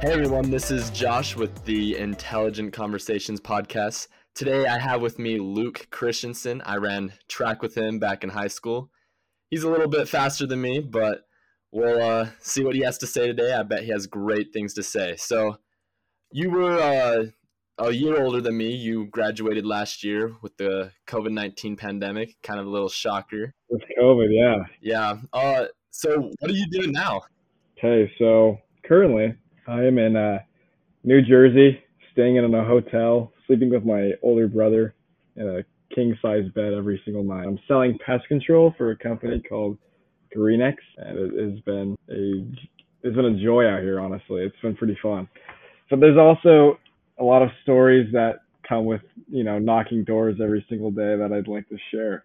Hey everyone, this is Josh with the Intelligent Conversations podcast. Today I have with me Luke Christensen. I ran track with him back in high school. He's a little bit faster than me, but we'll uh, see what he has to say today. I bet he has great things to say. So, you were uh, a year older than me. You graduated last year with the COVID 19 pandemic, kind of a little shocker. With COVID, yeah. Yeah. Uh, so, what are you doing now? Okay, so currently I am in uh, New Jersey, staying in a hotel, sleeping with my older brother in a king size bed every single night. I'm selling pest control for a company called Greenix, and it has been a it's been a joy out here. Honestly, it's been pretty fun. But there's also a lot of stories that come with you know knocking doors every single day that I'd like to share.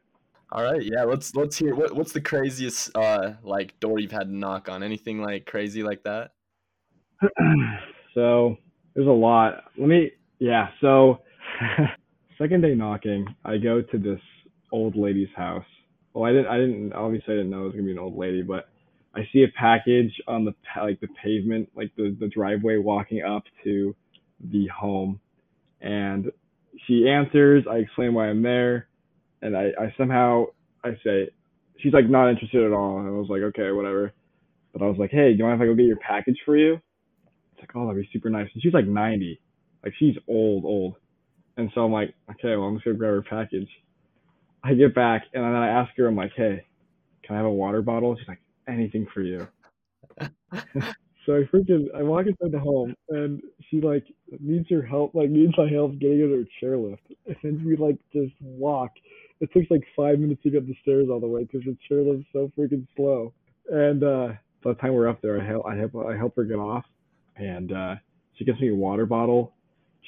All right, yeah, let's let's hear what, what's the craziest uh like door you've had to knock on? Anything like crazy like that? So there's a lot. Let me yeah, so second day knocking, I go to this old lady's house. Well, I didn't I didn't obviously I didn't know it was going to be an old lady, but I see a package on the like the pavement, like the the driveway walking up to the home and she answers, I explain why I'm there and I, I somehow I say she's like not interested at all, and I was like okay whatever, but I was like hey do you mind if I go get your package for you? It's like oh that'd be super nice, and she's like 90, like she's old old, and so I'm like okay well I'm just gonna grab her package. I get back and then I ask her I'm like hey can I have a water bottle? She's like anything for you. So I freaking I walk inside the home and she like needs her help, like needs my help getting in her chairlift. And then we like just walk it takes like five minutes to get up the stairs all the way because the chairlift's so freaking slow. And uh, by the time we're up there, I help I help I help her get off, and uh, she gives me a water bottle.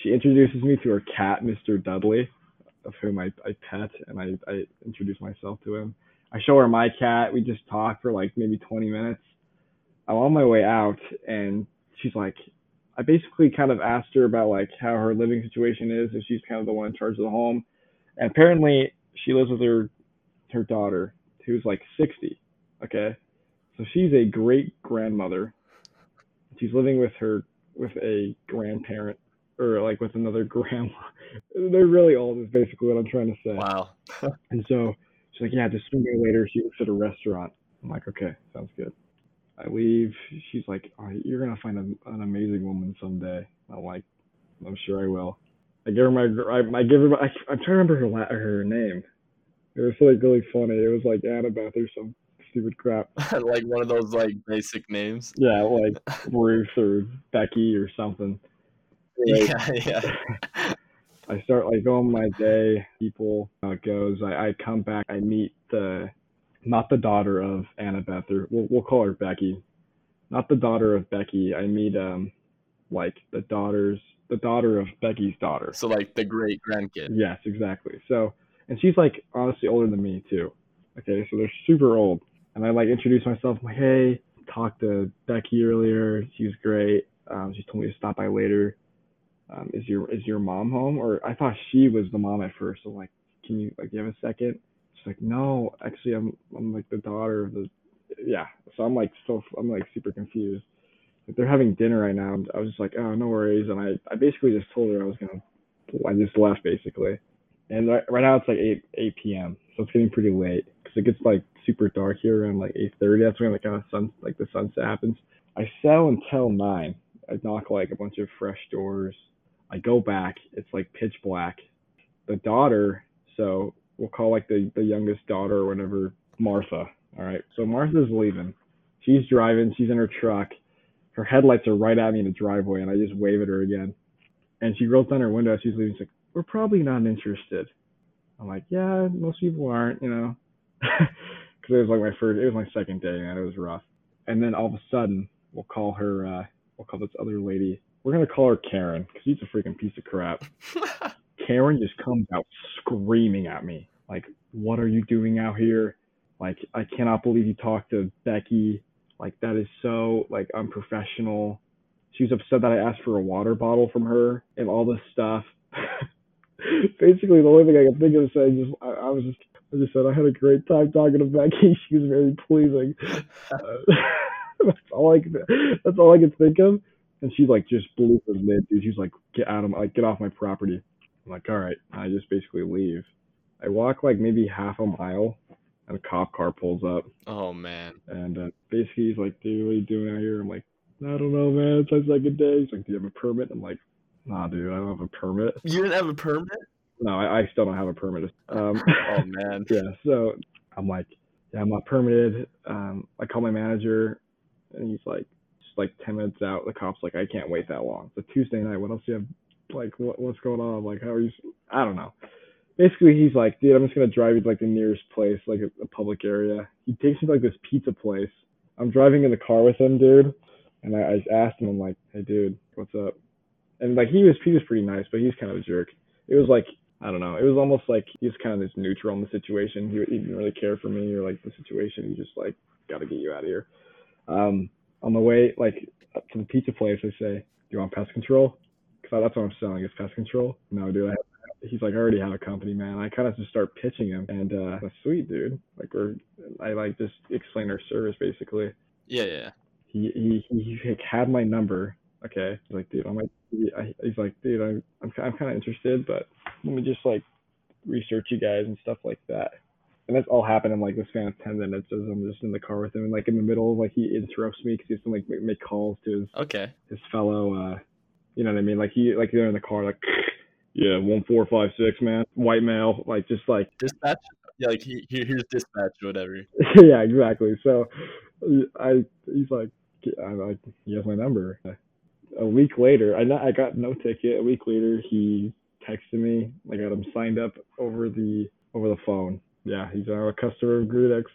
She introduces me to her cat, Mr. Dudley, of whom I, I pet, and I, I introduce myself to him. I show her my cat. We just talk for like maybe 20 minutes. I'm on my way out, and she's like, I basically kind of asked her about like how her living situation is, if she's kind of the one in charge of the home. And apparently, she lives with her her daughter who's like 60 okay so she's a great grandmother she's living with her with a grandparent or like with another grandma they're really old is basically what i'm trying to say Wow. and so she's like yeah just swing by later she works at a restaurant i'm like okay sounds good i leave she's like oh, you're gonna find a, an amazing woman someday i'm like i'm sure i will I give her my, I, I give her, my, I, I'm trying to remember her la- her name. It was like really funny. It was like Annabeth or some stupid crap. like one of those like basic names. Yeah, like Ruth or Becky or something. Like, yeah, yeah. I start like going my day. People it goes. I, I come back. I meet the not the daughter of Annabeth or we'll we'll call her Becky. Not the daughter of Becky. I meet um like the daughters the daughter of Becky's daughter. So like the great grandkid. Yes, exactly. So, and she's like honestly older than me too. Okay, so they're super old. And I like introduce myself. I'm like, hey, talked to Becky earlier. She was great. Um, she told me to stop by later. Um, is your is your mom home? Or I thought she was the mom at first. So I'm like, can you like you have a second? She's like, no, actually, I'm I'm like the daughter of the. Yeah. So I'm like so I'm like super confused they're having dinner right now. I was just like, oh, no worries. And I, I basically just told her I was gonna, I just left basically. And right, right now it's like 8 8 p.m. So it's getting pretty late it gets like super dark here around like 8:30. That's when like kind of sun like the sunset happens. I sell until nine. I knock like a bunch of fresh doors. I go back. It's like pitch black. The daughter, so we'll call like the the youngest daughter or whatever, Martha. All right. So Martha's leaving. She's driving. She's in her truck her headlights are right at me in the driveway, and I just wave at her again. And she rolls down her window she's leaving. She's like, "We're probably not interested." I'm like, "Yeah, most people aren't, you know." Because it was like my first, it was my second day, and It was rough. And then all of a sudden, we'll call her, uh, we'll call this other lady. We're gonna call her Karen because she's a freaking piece of crap. Karen just comes out screaming at me, like, "What are you doing out here? Like, I cannot believe you talked to Becky like that is so like unprofessional. She was upset that I asked for a water bottle from her and all this stuff. Basically, the only thing I could think of is saying just I, I was just I just said I had a great time talking to Becky. She was very pleasing. Uh, that's all I could. That's all I could think of. and she like just blew her lid, dude. She's like, get out of my, like get off my property. I'm like, all right. I just basically leave. I walk like maybe half a mile, and a cop car pulls up, Oh man. and uh, basically he's like, dude, what are you doing out here? I'm like, I don't know, man. It's my second day. He's like, do you have a permit? I'm like, nah, dude, I don't have a permit. You didn't have a permit? No, I, I still don't have a permit. Um, Oh man. yeah, so I'm like, yeah, I'm not permitted. Um, I call my manager, and he's like, just like 10 minutes out, the cop's like, I can't wait that long. It's a Tuesday night. What else do you have? Like, what, what's going on? Like, how are you? I don't know. Basically, he's like, dude, I'm just gonna drive you to like the nearest place, like a, a public area. He takes me to like this pizza place. I'm driving in the car with him, dude, and I, I asked him, I'm like, hey, dude, what's up? And like, he was he was pretty nice, but he's kind of a jerk. It was like I don't know. It was almost like he was kind of just neutral in the situation. He, he didn't really care for me or like the situation. He just like, got to get you out of here. Um, on the way like to the pizza place, I say, "Do you want pest control?" Because that's what I'm selling is pest control. No, dude. I he's like, I already have a company, man. I kind of just start pitching him, and uh, that's sweet, dude. Like we're, I like just explain our service basically. Yeah, yeah. He he he, he had my number. Okay, he's like, dude, I might. I, he's like, dude, I'm I'm, I'm kind of interested, but let me just like research you guys and stuff like that. And that's all happened in like the span of ten minutes as I'm just in the car with him, and like in the middle, like he interrupts me because he has to like make, calls to his Okay. his fellow, uh, you know what I mean? Like he like they're in the car, like yeah, one four five six man, white male, like just like Dispatch. Yeah, like he, he here's dispatch or whatever. yeah, exactly. So I he's like, I'm like he has my number. A week later, I not, I got no ticket. A week later, he texted me. I got him signed up over the over the phone. Yeah, he's now a customer of Greenix.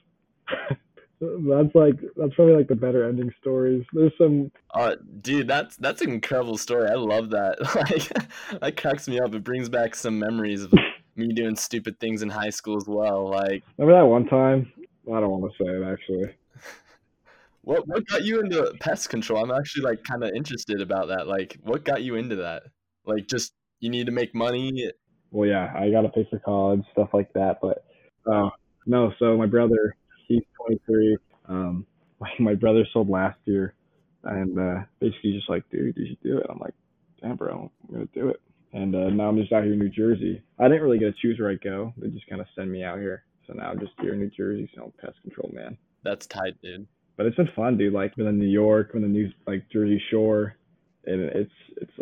that's like that's probably like the better ending stories. There's some Uh, dude, that's that's an incredible story. I love that. Like, that cracks me up. It brings back some memories of me doing stupid things in high school as well. Like, remember that one time. I don't want to say it actually. what what got you into pest control? I'm actually like kind of interested about that. Like, what got you into that? Like, just you need to make money. well, yeah, I got to pay for college, stuff like that. But uh, no, so my brother, he's 23. Um, my, my brother sold last year, and uh, basically just like, dude, did you should do it. I'm like, damn, bro, I'm gonna do it. And uh, now I'm just out here in New Jersey. I didn't really get to choose where I go. They just kind of send me out here. So now I'm just here in New Jersey selling pest control, man. That's tight, dude. But it's been fun, dude. Like been in New York, been in New like Jersey Shore, and it's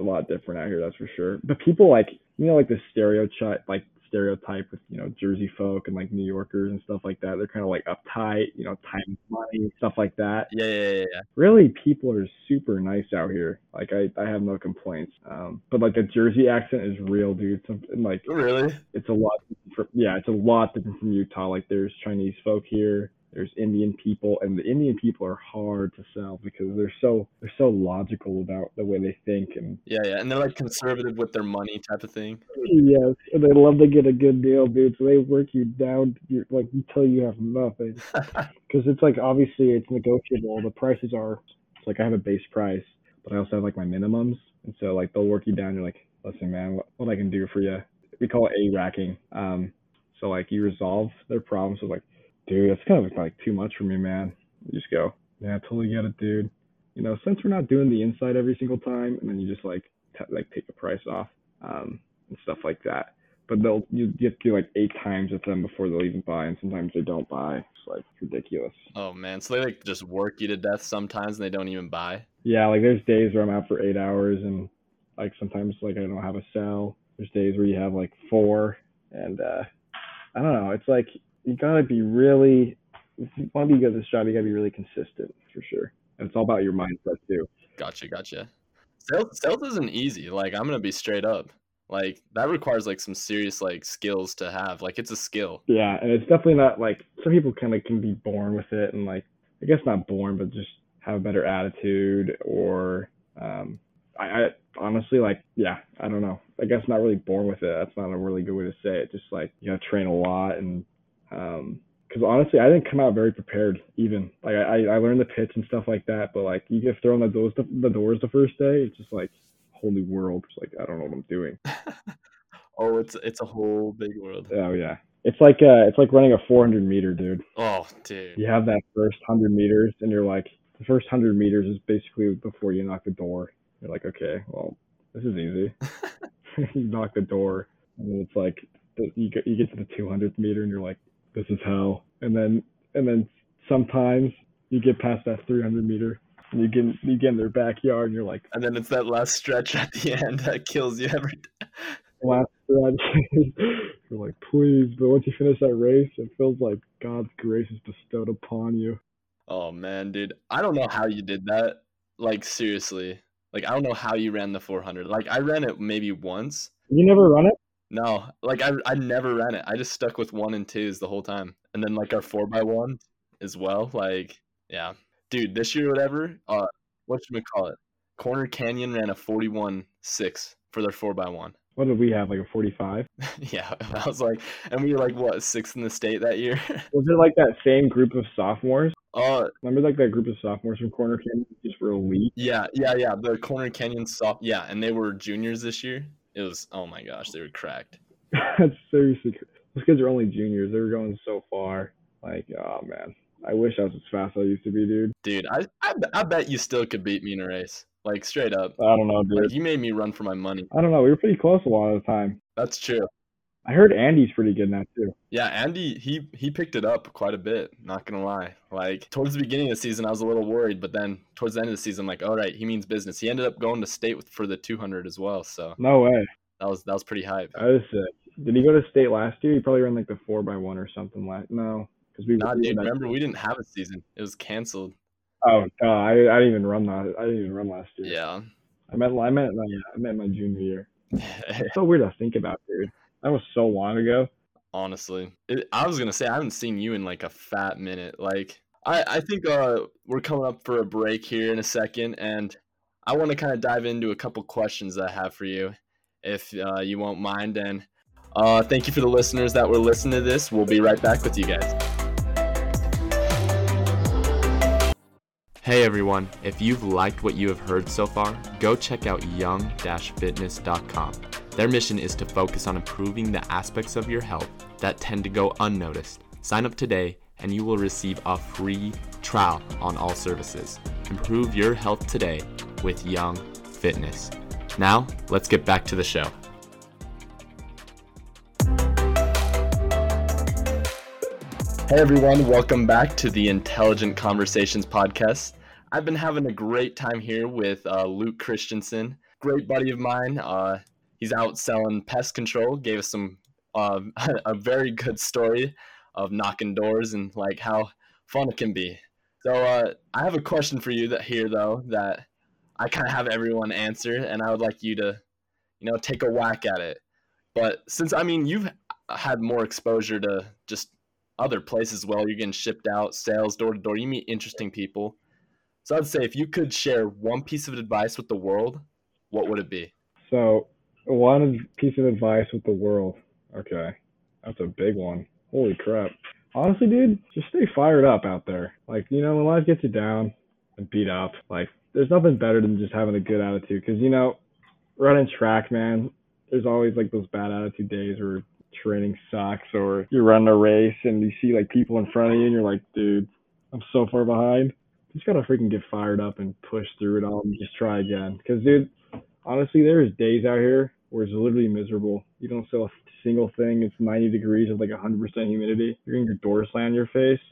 a lot different out here, that's for sure. But people like you know like the stereotype like stereotype with you know Jersey folk and like New Yorkers and stuff like that. They're kind of like uptight, you know, time money, stuff like that. Yeah, yeah, yeah. yeah. Really, people are super nice out here. Like I I have no complaints. Um, but like the Jersey accent is real, dude. Something like Really? it's a lot from, yeah it's a lot different from utah like there's chinese folk here there's indian people and the indian people are hard to sell because they're so they're so logical about the way they think and Yeah, yeah. And they're like conservative with their money type of thing. yes and they love to get a good deal dude so they work you down you like until you have nothing because it's like obviously it's negotiable the prices are it's like i have a base price but i also have like my minimums and so like they'll work you down you're like listen man what, what i can do for you we call it a racking um so like you resolve their problems with like dude that's kind of like too much for me man you just go yeah I totally get it dude you know since we're not doing the inside every single time and then you just like t- like take a price off um and stuff like that but they'll you get to do like eight times with them before they'll even buy, and sometimes they don't buy. It's like ridiculous. Oh man, so they like just work you to death sometimes and they don't even buy. Yeah, like there's days where I'm out for eight hours, and like sometimes like I don't have a cell. There's days where you have like four, and uh I don't know. It's like you gotta be really. If you want to be good at this job, you gotta be really consistent for sure, and it's all about your mindset too. Gotcha, gotcha. Sales sales isn't easy. Like I'm gonna be straight up. Like that requires like some serious like skills to have. Like it's a skill. Yeah, and it's definitely not like some people kind of can be born with it, and like I guess not born, but just have a better attitude, or um, I, I honestly like yeah, I don't know. I guess not really born with it. That's not a really good way to say it. Just like you gotta train a lot, and um, because honestly, I didn't come out very prepared. Even like I I learned the pitch and stuff like that, but like you get thrown the doors the doors the first day, it's just like whole new world. It's like I don't know what I'm doing. oh, it's it's a whole big world. Oh yeah. It's like uh, it's like running a 400 meter, dude. Oh, dude. you have that first hundred meters, and you're like, the first hundred meters is basically before you knock the door. You're like, okay, well, this is easy. you knock the door, and it's like you get you get to the 200th meter, and you're like, this is hell. And then and then sometimes you get past that 300 meter, and you get you get in their backyard, and you're like, and then it's that last stretch at the end that kills you every last stretch. you're like, please, but once you finish that race, it feels like God's grace is bestowed upon you. Oh man, dude, I don't know how you did that. Like seriously, like I don't know how you ran the 400. Like I ran it maybe once. You never run it? No, like I I never ran it. I just stuck with one and twos the whole time, and then like our four by one as well. Like yeah, dude, this year whatever. Uh, what should we call it? Corner Canyon ran a 41 six for their four by one. What did we have? Like a 45? yeah, I was like, and we were like what sixth in the state that year. was it like that same group of sophomores? Uh, remember like that group of sophomores from Corner Canyon just were elite. Yeah, yeah, yeah. The Corner Canyon soft. Yeah, and they were juniors this year. It was oh my gosh, they were cracked. That's seriously. Those kids are only juniors. They were going so far. Like, oh man, I wish I was as fast as I used to be, dude. Dude, I I, I bet you still could beat me in a race. Like straight up. I don't know, dude. Like, you made me run for my money. I don't know. We were pretty close a lot of the time. That's true. I heard Andy's pretty good now too. Yeah, Andy he he picked it up quite a bit. Not gonna lie. Like towards the beginning of the season, I was a little worried, but then towards the end of the season, I'm like, all right, he means business. He ended up going to state with, for the 200 as well. So no way. That was that was pretty hype. That was sick. Did he go to state last year? He probably ran like the four by one or something. Like no, because we. Nah, dude. Remember, we didn't have a season. It was canceled. Oh no, I I didn't even run that. I didn't even run last year. Yeah. I met I meant yeah, I meant my junior year. it's so weird to think about, dude. That was so long ago. Honestly, it, I was gonna say I haven't seen you in like a fat minute. Like I I think uh we're coming up for a break here in a second, and I want to kind of dive into a couple questions I have for you, if uh, you won't mind. And uh, thank you for the listeners that were listening to this. We'll be right back with you guys. Hey everyone, if you've liked what you have heard so far, go check out young-fitness.com. Their mission is to focus on improving the aspects of your health that tend to go unnoticed. Sign up today and you will receive a free trial on all services. Improve your health today with Young Fitness. Now, let's get back to the show. Hey everyone, welcome back to the Intelligent Conversations podcast. I've been having a great time here with uh, Luke Christensen, great buddy of mine. Uh, he's out selling pest control. Gave us some uh, a very good story of knocking doors and like how fun it can be. So uh, I have a question for you that here though that I kind of have everyone answer, and I would like you to, you know, take a whack at it. But since I mean you've had more exposure to just other places, well, you're getting shipped out, sales door to door. You meet interesting people. So I'd say if you could share one piece of advice with the world, what would it be? So one piece of advice with the world. Okay, that's a big one. Holy crap. Honestly, dude, just stay fired up out there. Like, you know, when life gets you down and beat up, like, there's nothing better than just having a good attitude. Because, you know, running track, man, there's always like those bad attitude days where training sucks or you're running a race and you see like people in front of you and you're like, dude, I'm so far behind you just gotta freaking get fired up and push through it all and just try again. Because, dude, honestly, there's days out here where it's literally miserable. You don't sell a single thing. It's 90 degrees with like 100% humidity. You're getting your door slammed in your face,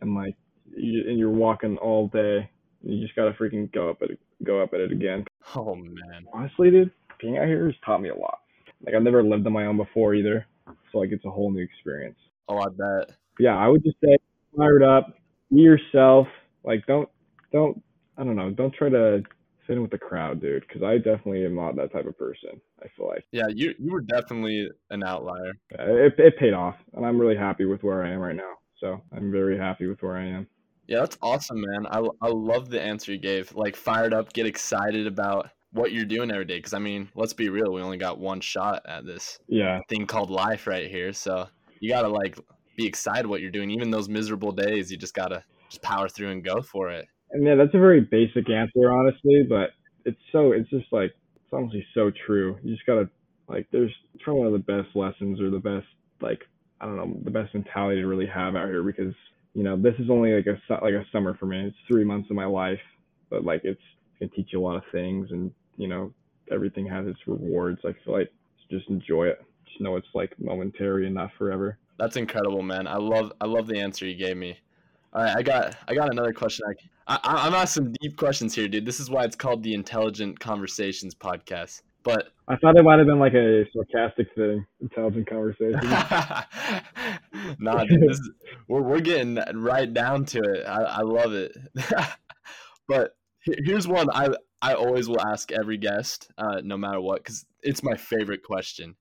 and like, you, and you're walking all day. You just gotta freaking go up at it, go up at it again. Oh man. Honestly, dude, being out here has taught me a lot. Like I've never lived on my own before either, so like it's a whole new experience. Oh, I bet. Yeah, I would just say fired up, be yourself, like, don't, don't, I don't know, don't try to in with the crowd, dude. Because I definitely am not that type of person. I feel like. Yeah, you you were definitely an outlier. It it paid off, and I'm really happy with where I am right now. So I'm very happy with where I am. Yeah, that's awesome, man. I I love the answer you gave. Like, fired up, get excited about what you're doing every day. Because I mean, let's be real, we only got one shot at this. Yeah. Thing called life right here. So you gotta like be excited what you're doing. Even those miserable days, you just gotta just power through and go for it. And yeah, that's a very basic answer, honestly, but it's so it's just like it's honestly so true. You just gotta like there's probably one of the best lessons or the best like I don't know the best mentality to really have out here because you know this is only like a like a summer for me. It's three months of my life, but like it's gonna teach you a lot of things and you know everything has its rewards. I feel like just enjoy it. Just know it's like momentary and not forever. That's incredible, man. I love I love the answer you gave me. All right, I got I got another question. I, I I'm asking deep questions here, dude. This is why it's called the Intelligent Conversations podcast. But I thought it might have been like a sarcastic thing, intelligent conversation. nah, dude, is, we're we're getting right down to it. I, I love it. but here's one I I always will ask every guest, uh, no matter what, because it's my favorite question.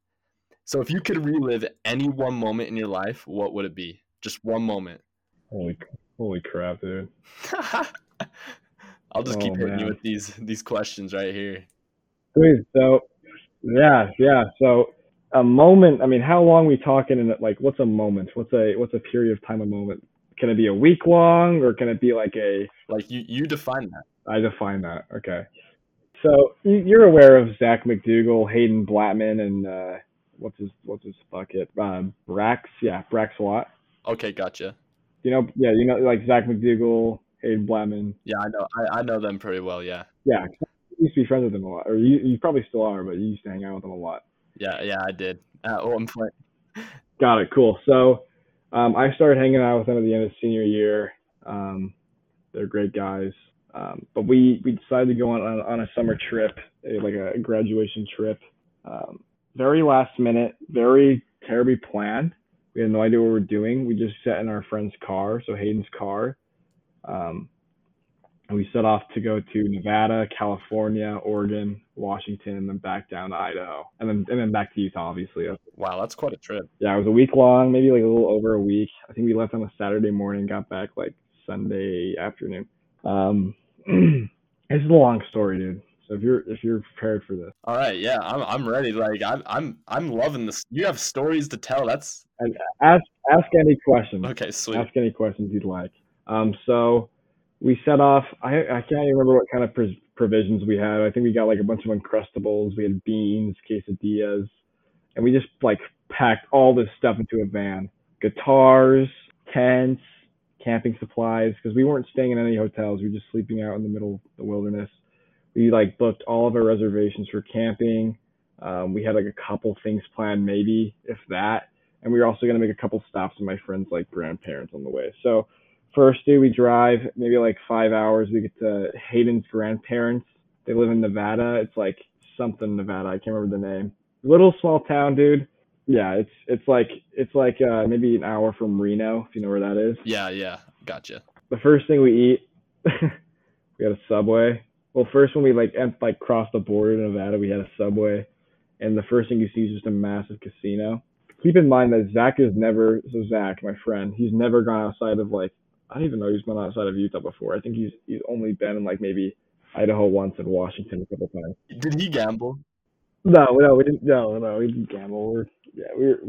So if you could relive any one moment in your life, what would it be? Just one moment. Holy holy crap, dude. I'll just oh, keep hitting man. you with these these questions right here. So yeah, yeah. So a moment. I mean, how long we talking? And like, what's a moment? What's a what's a period of time? A moment? Can it be a week long, or can it be like a like you you define that? I define that. Okay. So you're aware of Zach McDougal, Hayden Blattman, and uh, what's his what's his bucket? Uh, Brax, yeah, Brax Watt. Okay, gotcha. You know, yeah, you know, like Zach McDougal, Hayden Blattman. Yeah, I know, I, I know them pretty well. Yeah. Yeah, you used to be friends with them a lot, or you you probably still are, but you used to hang out with them a lot. Yeah, yeah, I did. Oh, I'm fine. Got it. Cool. So, um, I started hanging out with them at the end of senior year. Um, they're great guys. Um, but we, we decided to go on, on, on a summer trip, like a graduation trip. Um, very last minute, very terribly planned. We had no idea what we were doing. We just sat in our friend's car, so Hayden's car. Um, and we set off to go to Nevada, California, Oregon, Washington, and then back down to Idaho, and then and then back to Utah, obviously. Wow, that's quite a trip. Yeah, it was a week long, maybe like a little over a week. I think we left on a Saturday morning, got back like Sunday afternoon. Um, it's a long story, dude. So if you're if you're prepared for this, all right, yeah, I'm I'm ready. Like I'm I'm I'm loving this. You have stories to tell. That's and ask ask any questions. Okay, sweet. Ask any questions you'd like. Um, so we set off. I I can't even remember what kind of provisions we had. I think we got like a bunch of uncrustables. We had beans, quesadillas, and we just like packed all this stuff into a van. Guitars, tents, camping supplies because we weren't staying in any hotels. We were just sleeping out in the middle of the wilderness. We like booked all of our reservations for camping. Um, we had like a couple things planned, maybe if that, and we were also gonna make a couple stops with my friends' like grandparents on the way. So first day we drive maybe like five hours. We get to Hayden's grandparents. They live in Nevada. It's like something Nevada. I can't remember the name. Little small town, dude yeah, it's it's like it's like uh, maybe an hour from Reno, if you know where that is. Yeah, yeah, gotcha. The first thing we eat, we got a Subway. Well, first when we like like crossed the border to Nevada, we had a Subway, and the first thing you see is just a massive casino. Keep in mind that Zach has never so Zach, my friend, he's never gone outside of like I don't even know he's been outside of Utah before. I think he's he's only been in like maybe Idaho once and Washington a couple times. Did he gamble? No, no, we didn't. No, no, we didn't gamble. We're yeah, we were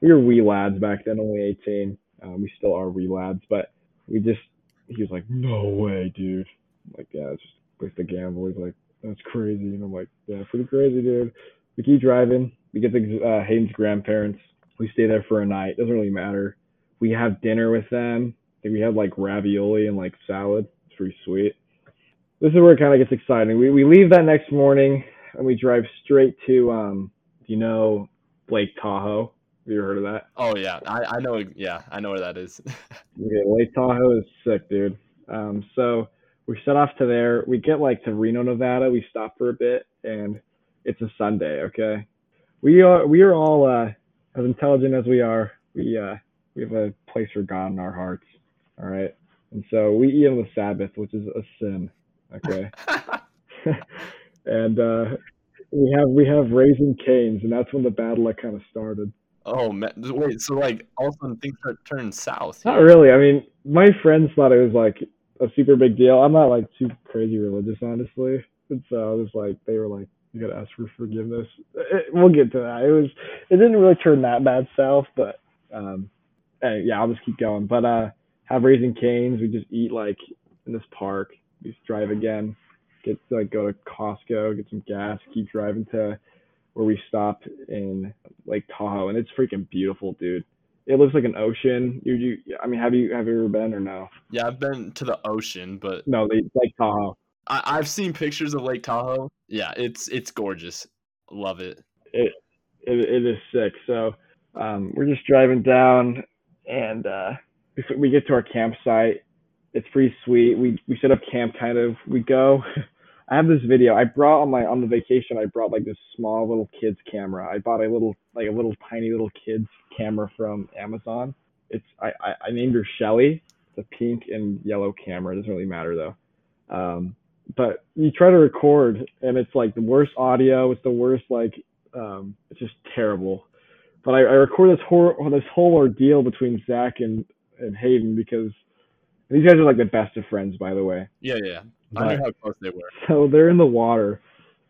we were wee lads back then, only eighteen. Um, we still are wee lads, but we just he was like, no way, dude. I'm like, yeah, it's just like the gamble. He's like, that's crazy, and I'm like, yeah, pretty crazy, dude. We keep driving. We get to uh, Hayden's grandparents. We stay there for a night. Doesn't really matter. We have dinner with them. I think we had like ravioli and like salad. It's pretty sweet. This is where it kind of gets exciting. We we leave that next morning and we drive straight to um, you know Lake Tahoe. Have you heard of that? Oh yeah, I, I know. Yeah, I know where that is. okay, Lake Tahoe is sick, dude. Um, so we set off to there. We get like to Reno, Nevada. We stop for a bit, and it's a Sunday. Okay, we are we are all uh, as intelligent as we are. We uh, we have a place for God in our hearts. All right, and so we eat on the Sabbath, which is a sin. Okay. and uh, we have we have Raising Cane's, and that's when the battle luck kind of started. Oh man! Wait, so like all of a sudden things start turning south? Not really. I mean, my friends thought it was like a super big deal. I'm not like too crazy religious, honestly, and so I was like, they were like, "You gotta ask for forgiveness." It, we'll get to that. It was, it didn't really turn that bad south, but um, hey, yeah, I'll just keep going. But uh, have Raising Cane's. We just eat like in this park. We just drive again get like go to Costco, get some gas, keep driving to where we stop in Lake Tahoe, and it's freaking beautiful, dude. It looks like an ocean. You, you, I mean, have you have you ever been or no? Yeah, I've been to the ocean, but no, Lake Tahoe. I, I've seen pictures of Lake Tahoe. Yeah, it's it's gorgeous. Love it. It it, it is sick. So um, we're just driving down, and uh, we, we get to our campsite. It's pretty sweet. We we set up camp kind of. We go. I have this video. I brought on my on the vacation. I brought like this small little kids camera. I bought a little like a little tiny little kids camera from Amazon. It's I I, I named her Shelly. It's a pink and yellow camera. It doesn't really matter though. Um, but you try to record and it's like the worst audio. It's the worst like um, it's just terrible. But I, I record this whole this whole ordeal between Zach and and Hayden because these guys are like the best of friends, by the way. Yeah, yeah. I knew how close they were. So they're in the water.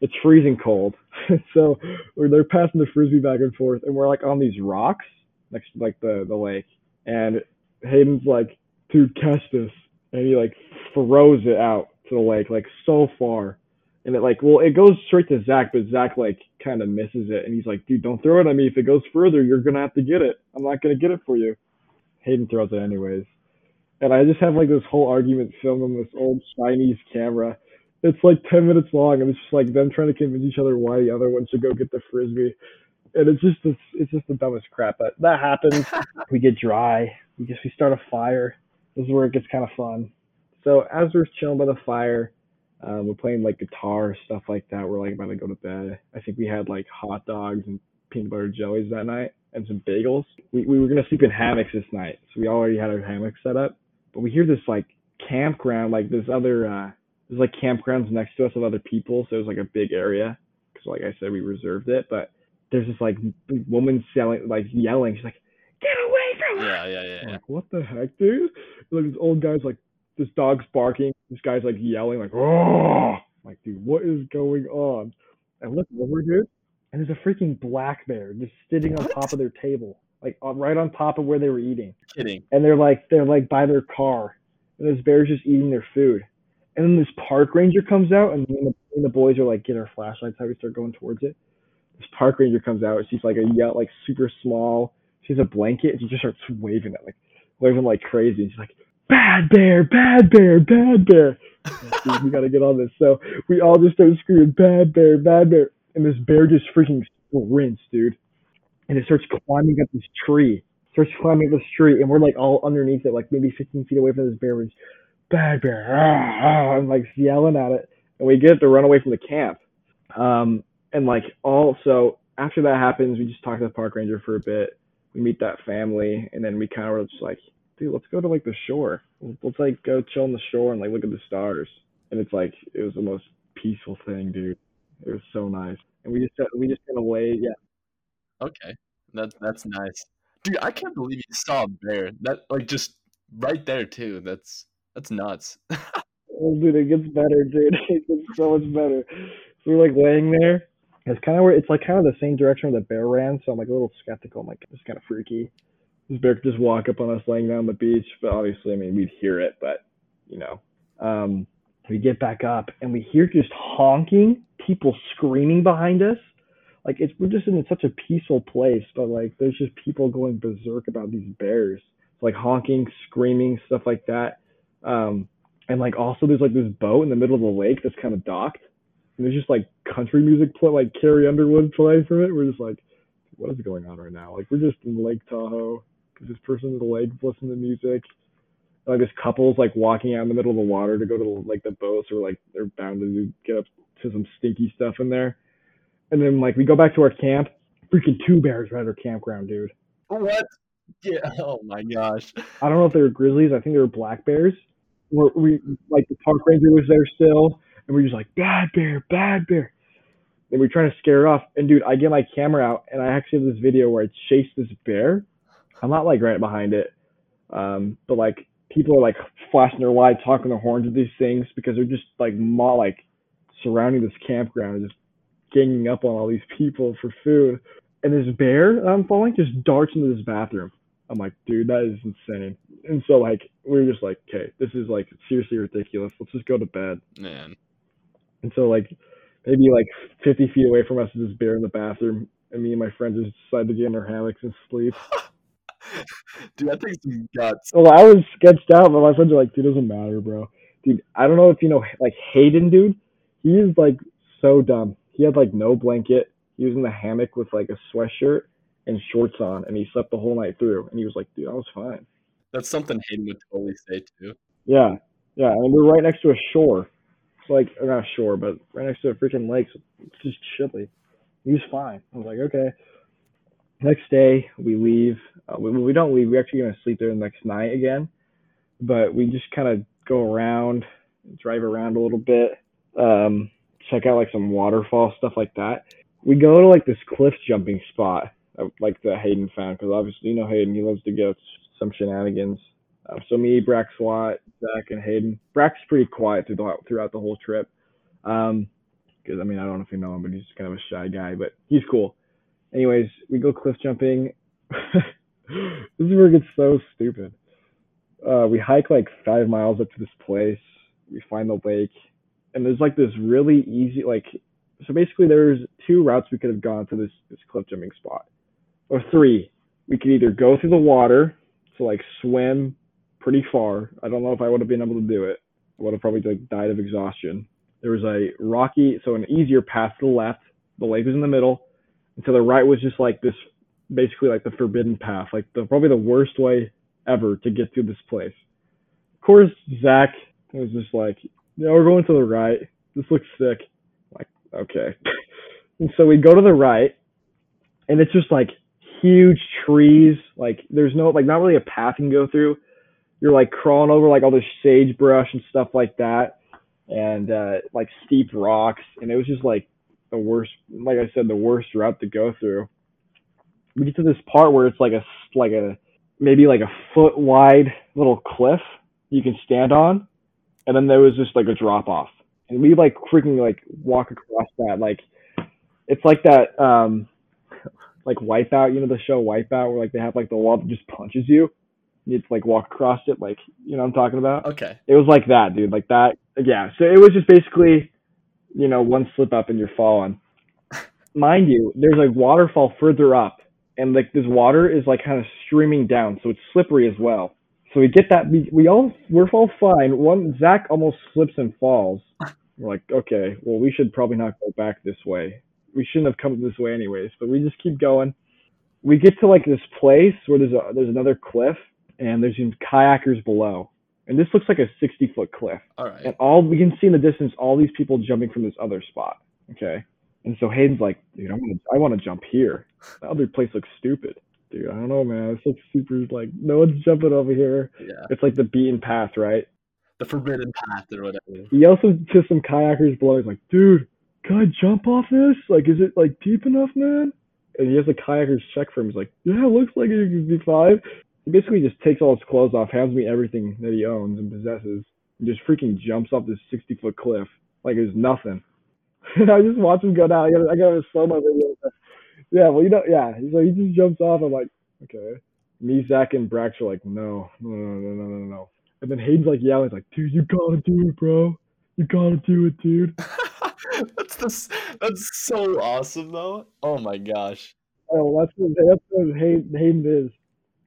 It's freezing cold. so they're passing the frisbee back and forth, and we're like on these rocks next to like the the lake. And Hayden's like, "Dude, catch this!" And he like throws it out to the lake like so far, and it like well it goes straight to Zach, but Zach like kind of misses it, and he's like, "Dude, don't throw it at me. If it goes further, you're gonna have to get it. I'm not gonna get it for you." Hayden throws it anyways and I just have like this whole argument filmed on this old Chinese camera. It's like ten minutes long, and it's just like them trying to convince each other why the other one should go get the frisbee, and it's just it's, it's just the dumbest crap. But that happens. we get dry. We just we start a fire. This is where it gets kind of fun. So as we're chilling by the fire, um, we're playing like guitar stuff like that. We're like about to go to bed. I think we had like hot dogs and peanut butter jellies that night and some bagels. We we were gonna sleep in hammocks this night, so we already had our hammock set up but we hear this like campground, like this other uh there's like campgrounds next to us of other people, so it was like a big area because like I said we reserved it, but there's this like woman selling like yelling, she's like, "Get away from her!" Yeah, yeah, yeah. Like, what the heck, dude? Like this old guy's like, this dog's barking, this guy's like yelling, like, "Oh!" like, dude, what is going on? I look over, dude, and there's a freaking black bear just sitting on top of their table like right on top of where they were eating. Kidding. And they're like they're like by their car, and this bear's just eating their food. And then this park ranger comes out, and the, and the boys are like, get our flashlights. How we start going towards it. This park ranger comes out. She's like a yell, like super small. She has a blanket, and she just starts waving it, like waving like crazy. And she's like, "Bad bear, bad bear, bad bear." we got to get on this. So we all just start screaming, "Bad bear, bad bear!" And this bear just freaking sprints, dude and it starts climbing up this tree. Starts climbing up this tree, and we're like all underneath it, like maybe 15 feet away from this bear. Just, bad bear, ah, ah, and like yelling at it, and we get to run away from the camp. Um, and like also after that happens, we just talk to the park ranger for a bit. We meet that family, and then we kind of were just like, dude, let's go to like the shore. Let's like go chill on the shore and like look at the stars. And it's like it was the most peaceful thing, dude. It was so nice. And we just we just kind of lay, yeah, Okay, that's that's nice, dude. I can't believe you saw a bear. That like just right there too. That's that's nuts. oh, dude, it gets better, dude. It gets so much better. So we're like laying there. It's kind of where it's like kind of the same direction where the bear ran. So I'm like a little skeptical. I'm like, it's kind of freaky. This bear could just walk up on us laying down the beach, but obviously, I mean, we'd hear it, but you know. Um, we get back up and we hear just honking, people screaming behind us like it's we're just in such a peaceful place, but like there's just people going berserk about these bears, like honking, screaming, stuff like that. Um, and like also there's like this boat in the middle of the lake that's kind of docked, and there's just like country music play, like Carrie Underwood playing from it. We're just like, what is going on right now? Like we're just in Lake Tahoe. This person in the lake listening to music. Like this couple's like walking out in the middle of the water to go to like the boats, or like they're bound to get up to some stinky stuff in there and then like we go back to our camp. Freaking two bears right at our campground, dude. What? Yeah. Oh my gosh. I don't know if they were grizzlies. I think they were black bears. We're, we like the park ranger was there still, and we're just like bad bear, bad bear. And we're trying to scare it off. And dude, I get my camera out, and I actually have this video where I chase this bear. I'm not like right behind it, um, but like people are like flashing their lights, honking their horns at these things because they're just like mo- like surrounding this campground, just ganging up on all these people for food. And this bear that I'm following just darts into this bathroom. I'm like, dude, that is insane. And so like we are just like, okay, this is like seriously ridiculous. Let's just go to bed. Man. And so like maybe like 50 feet away from us is this bear in the bathroom, and me and my friends just decided to get in our hammocks and sleep. dude, I think some guts. Well, I was sketched out, but my friends are like, dude, doesn't matter, bro. dude, I don't know if you know like Hayden, dude. He is like so dumb. He had like no blanket. He was in the hammock with like a sweatshirt and shorts on, and he slept the whole night through. And he was like, dude, I was fine. That's something Hayden would totally say too. Yeah, yeah, and we're right next to a shore. It's like or not a shore, but right next to a freaking lake. So it's just chilly. He was fine. I was like, okay. Next day we leave. Uh, we, we don't leave. We're actually gonna sleep there the next night again, but we just kind of go around, drive around a little bit, um, check out like some waterfall stuff like that. We go to like this cliff jumping spot, uh, like that Hayden found, because obviously you know Hayden, he loves to get some shenanigans. Um, so me, Brax Watt, Zach, and Hayden. Brax pretty quiet throughout throughout the whole trip. Um, because I mean I don't know if you know him, but he's kind of a shy guy, but he's cool. Anyways, we go cliff jumping. this is where it gets so stupid. Uh, we hike like five miles up to this place. We find the lake, and there's like this really easy like. So basically, there's two routes we could have gone to this this cliff jumping spot, or three. We could either go through the water, to like swim pretty far. I don't know if I would have been able to do it. I would have probably like died of exhaustion. There was a rocky, so an easier path to the left. The lake was in the middle, and to the right was just like this, basically like the forbidden path, like the probably the worst way ever to get to this place. Of course, Zach was just like, "Yeah, we're going to the right. This looks sick." Like, okay. and so we go to the right, and it's just like huge trees. Like there's no like not really a path you can go through. You're like crawling over like all this sagebrush and stuff like that, and uh, like steep rocks, and it was just like the worst. Like I said, the worst route to go through. We get to this part where it's like a like a maybe like a foot wide little cliff you can stand on, and then there was just like a drop off, and we like freaking like walk across that like it's like that um like Wipeout, you know the show Wipeout where like they have like the wall that just punches you. You have to like walk across it, like you know what I'm talking about. Okay. It was like that, dude. Like that. Yeah. So it was just basically, you know, one slip up and you're falling. Mind you, there's like waterfall further up, and like this water is like kind of streaming down, so it's slippery as well. So we get that we, we all we're all fine. One Zach almost slips and falls. We're like, okay, well we should probably not go back this way. We shouldn't have come this way anyways, but we just keep going. We get to like this place where there's a there's another cliff and there's some kayakers below. And this looks like a 60 foot cliff. All right. And all we can see in the distance, all these people jumping from this other spot. Okay. And so Hayden's like, dude, I want to, I want to jump here. The other place looks stupid, dude. I don't know, man. It's like super like no one's jumping over here. Yeah. It's like the beaten path, right? The forbidden path or whatever. He also to some kayakers below. He's like, dude, can I jump off this? Like, is it like deep enough, man? And he has the kayakers check for him. He's like, yeah, it looks like it could be fine. He basically just takes all his clothes off, hands me everything that he owns and possesses, and just freaking jumps off this 60 foot cliff like it's nothing. I just watch him go down. I got I got a slow mo video. Yeah, well, you know, yeah. So he just jumps off. I'm like, okay. Me, Zach, and Brax are like, no, no, no, no, no, no, no. And then Hayden's like yelling, he's like, dude, you gotta do it, bro. You gotta do it, dude. that's the, that's so awesome though. Oh my gosh. Oh, that's what, that's what Hayden, Hayden is.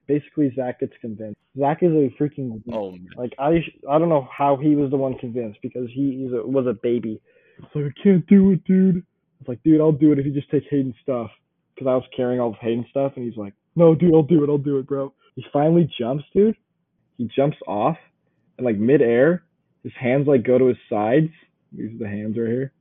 Basically, Zach gets convinced. Zach is a freaking Oh man. like I I don't know how he was the one convinced because he he's a, was a baby. It's like I can't do it, dude. It's like, dude, I'll do it if you just take Hayden's stuff. Because I was carrying all of Hayden's stuff, and he's like, no, dude, I'll do it, I'll do it, bro. He finally jumps, dude. He jumps off, and like midair, his hands like go to his sides. These are the hands right here,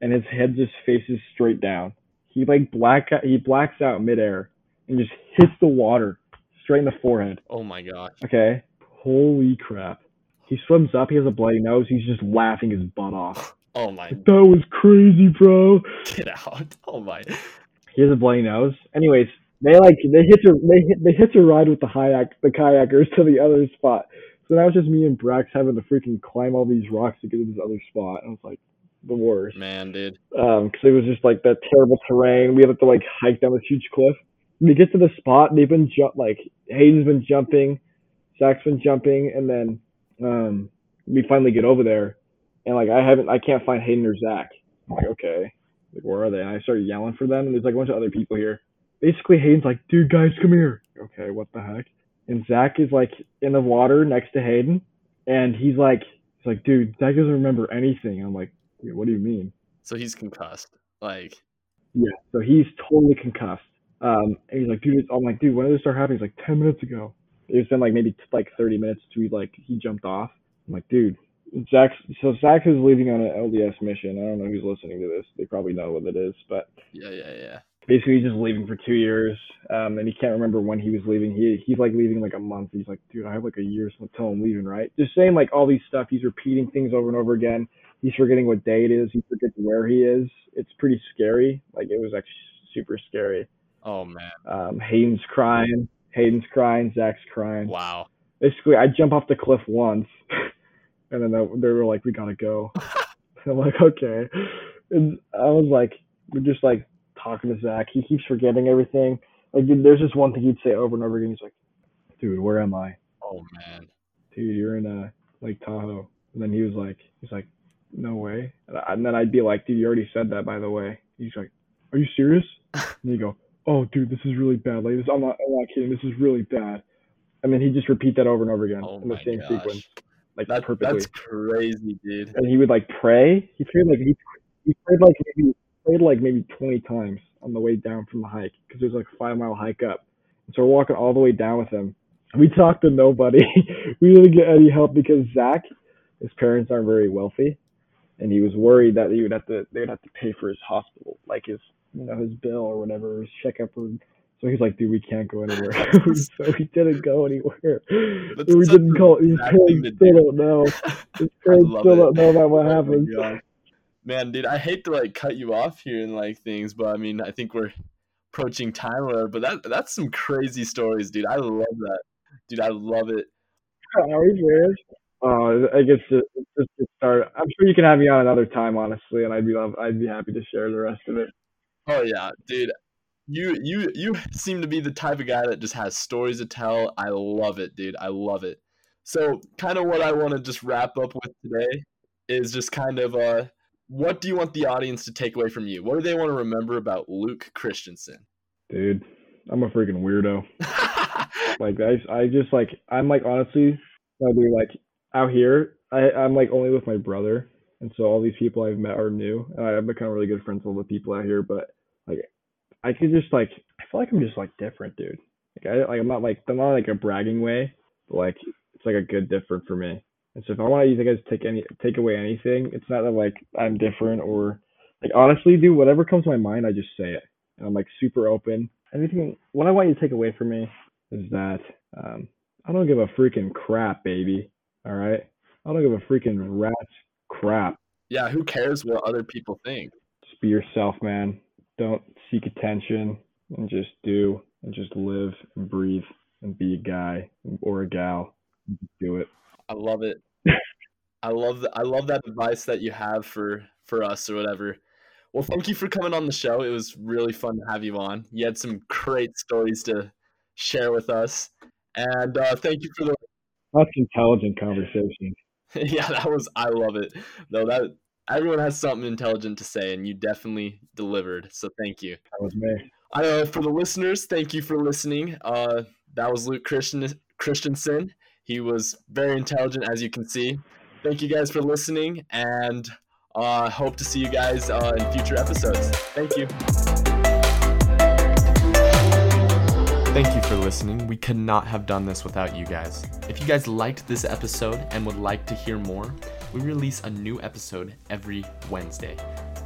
and his head just faces straight down. He like black he blacks out midair and just hits the water straight in the forehead. Oh my gosh. Okay. Holy crap. He swims up, he has a bloody nose, he's just laughing his butt off. Oh my. That was crazy, bro. Get out. Oh my. He has a bloody nose. Anyways, they like they hit a they hit they hitch a ride with the kayak the kayakers to the other spot. So now it's just me and Brax having to freaking climb all these rocks to get to this other spot. And it's like the worst. Man, dude. Um, because it was just like that terrible terrain. We had to like hike down this huge cliff. And We get to the spot. They've been jump like Hayden's been jumping, Zach's been jumping, and then um we finally get over there, and like I haven't I can't find Hayden or Zach. I'm like okay, like where are they? And I started yelling for them, and there's like a bunch of other people here. Basically, Hayden's like, dude, guys, come here. Okay, what the heck? And Zach is like in the water next to Hayden, and he's like He's like, dude, Zach doesn't remember anything. I'm like, what do you mean? So he's concussed. Like, yeah. So he's totally concussed. Um, and he's like, dude, I'm like, dude, when did this start happening? He's like, 10 minutes ago. It's been like maybe like 30 minutes to like he jumped off. I'm like, dude, Zach. So Zach is leaving on an LDS mission. I don't know who's listening to this. They probably know what it is, but yeah, yeah, yeah. Basically, he's just leaving for two years, um, and he can't remember when he was leaving. He he's like leaving like a month. He's like, dude, I have like a year until I'm leaving, right? Just saying like all these stuff. He's repeating things over and over again. He's forgetting what day it is. He forgets where he is. It's pretty scary. Like it was actually super scary. Oh man. Um, Hayden's crying. Hayden's crying. Zach's crying. Wow. Basically, I jump off the cliff once, and then they were like, "We gotta go." I'm like, "Okay," and I was like, "We're just like talking to Zach. He keeps forgetting everything. Like, dude, there's just one thing he'd say over and over again. He's like, "Dude, where am I?" Oh man. Dude, you're in uh, Lake Tahoe. And then he was like, he's like, "No way." And then I'd be like, "Dude, you already said that, by the way." He's like, "Are you serious?" and you go, oh, dude, this is really bad. Like this, I'm not, I'm not kidding. This is really bad. And then he just repeat that over and over again oh in the same gosh. sequence, like that, perfectly. That's crazy, dude. And he would like pray. He prayed like he, he prayed like maybe prayed like maybe 20 times on the way down from the hike because it was like a five mile hike up. And so we're walking all the way down with him. We talked to nobody. we didn't get any help because Zach, his parents aren't very wealthy, and he was worried that he would have to they would have to pay for his hospital, like his you know his bill or whatever, his checkup. Or, so he's like, dude, we can't go anywhere. so he didn't go anywhere. That's we didn't call. His parents still do. don't know. His parents still it. don't know about what oh happened. Man, dude, I hate to like cut you off here and like things, but I mean, I think we're approaching time or whatever. But that that's some crazy stories, dude. I love that, dude. I love it. Are we serious? Uh, I guess just, just to start. I'm sure you can have me on another time, honestly, and I'd be I'd be happy to share the rest of it. Oh yeah, dude. You you you seem to be the type of guy that just has stories to tell. I love it, dude. I love it. So, kind of what I want to just wrap up with today is just kind of uh what do you want the audience to take away from you? What do they want to remember about Luke Christensen? Dude, I'm a freaking weirdo. like I I just like I'm like honestly, I'll be like out here, I I'm like only with my brother, and so all these people I've met are new, and I've become really good friends with all the people out here. But like, I could just like I feel like I'm just like different, dude. Like I like I'm not like I'm not like a bragging way, but like it's like a good different for me. And so if I want you guys to take any take away anything, it's not that like I'm different or like honestly, dude, whatever comes to my mind, I just say it. And I'm like super open. Anything what I want you to take away from me is that um, I don't give a freaking crap, baby. All right, I don't give a freaking rat's crap. Yeah, who cares what other people think? Just be yourself, man. Don't seek attention and just do and just live and breathe and be a guy or a gal. Do it. I love it. I love the, I love that advice that you have for for us or whatever. Well, thank you for coming on the show. It was really fun to have you on. You had some great stories to share with us, and uh, thank you for the. That's intelligent conversation. yeah, that was. I love it. Though that everyone has something intelligent to say, and you definitely delivered. So thank you. That was me. I know for the listeners, thank you for listening. Uh, that was Luke Christian Christensen. He was very intelligent, as you can see. Thank you guys for listening, and uh, hope to see you guys uh, in future episodes. Thank you. Thank you for listening. We could not have done this without you guys. If you guys liked this episode and would like to hear more, we release a new episode every Wednesday.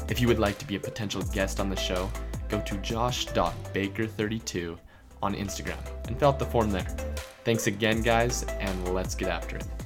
If you would like to be a potential guest on the show, go to josh.baker32 on Instagram and fill out the form there. Thanks again, guys, and let's get after it.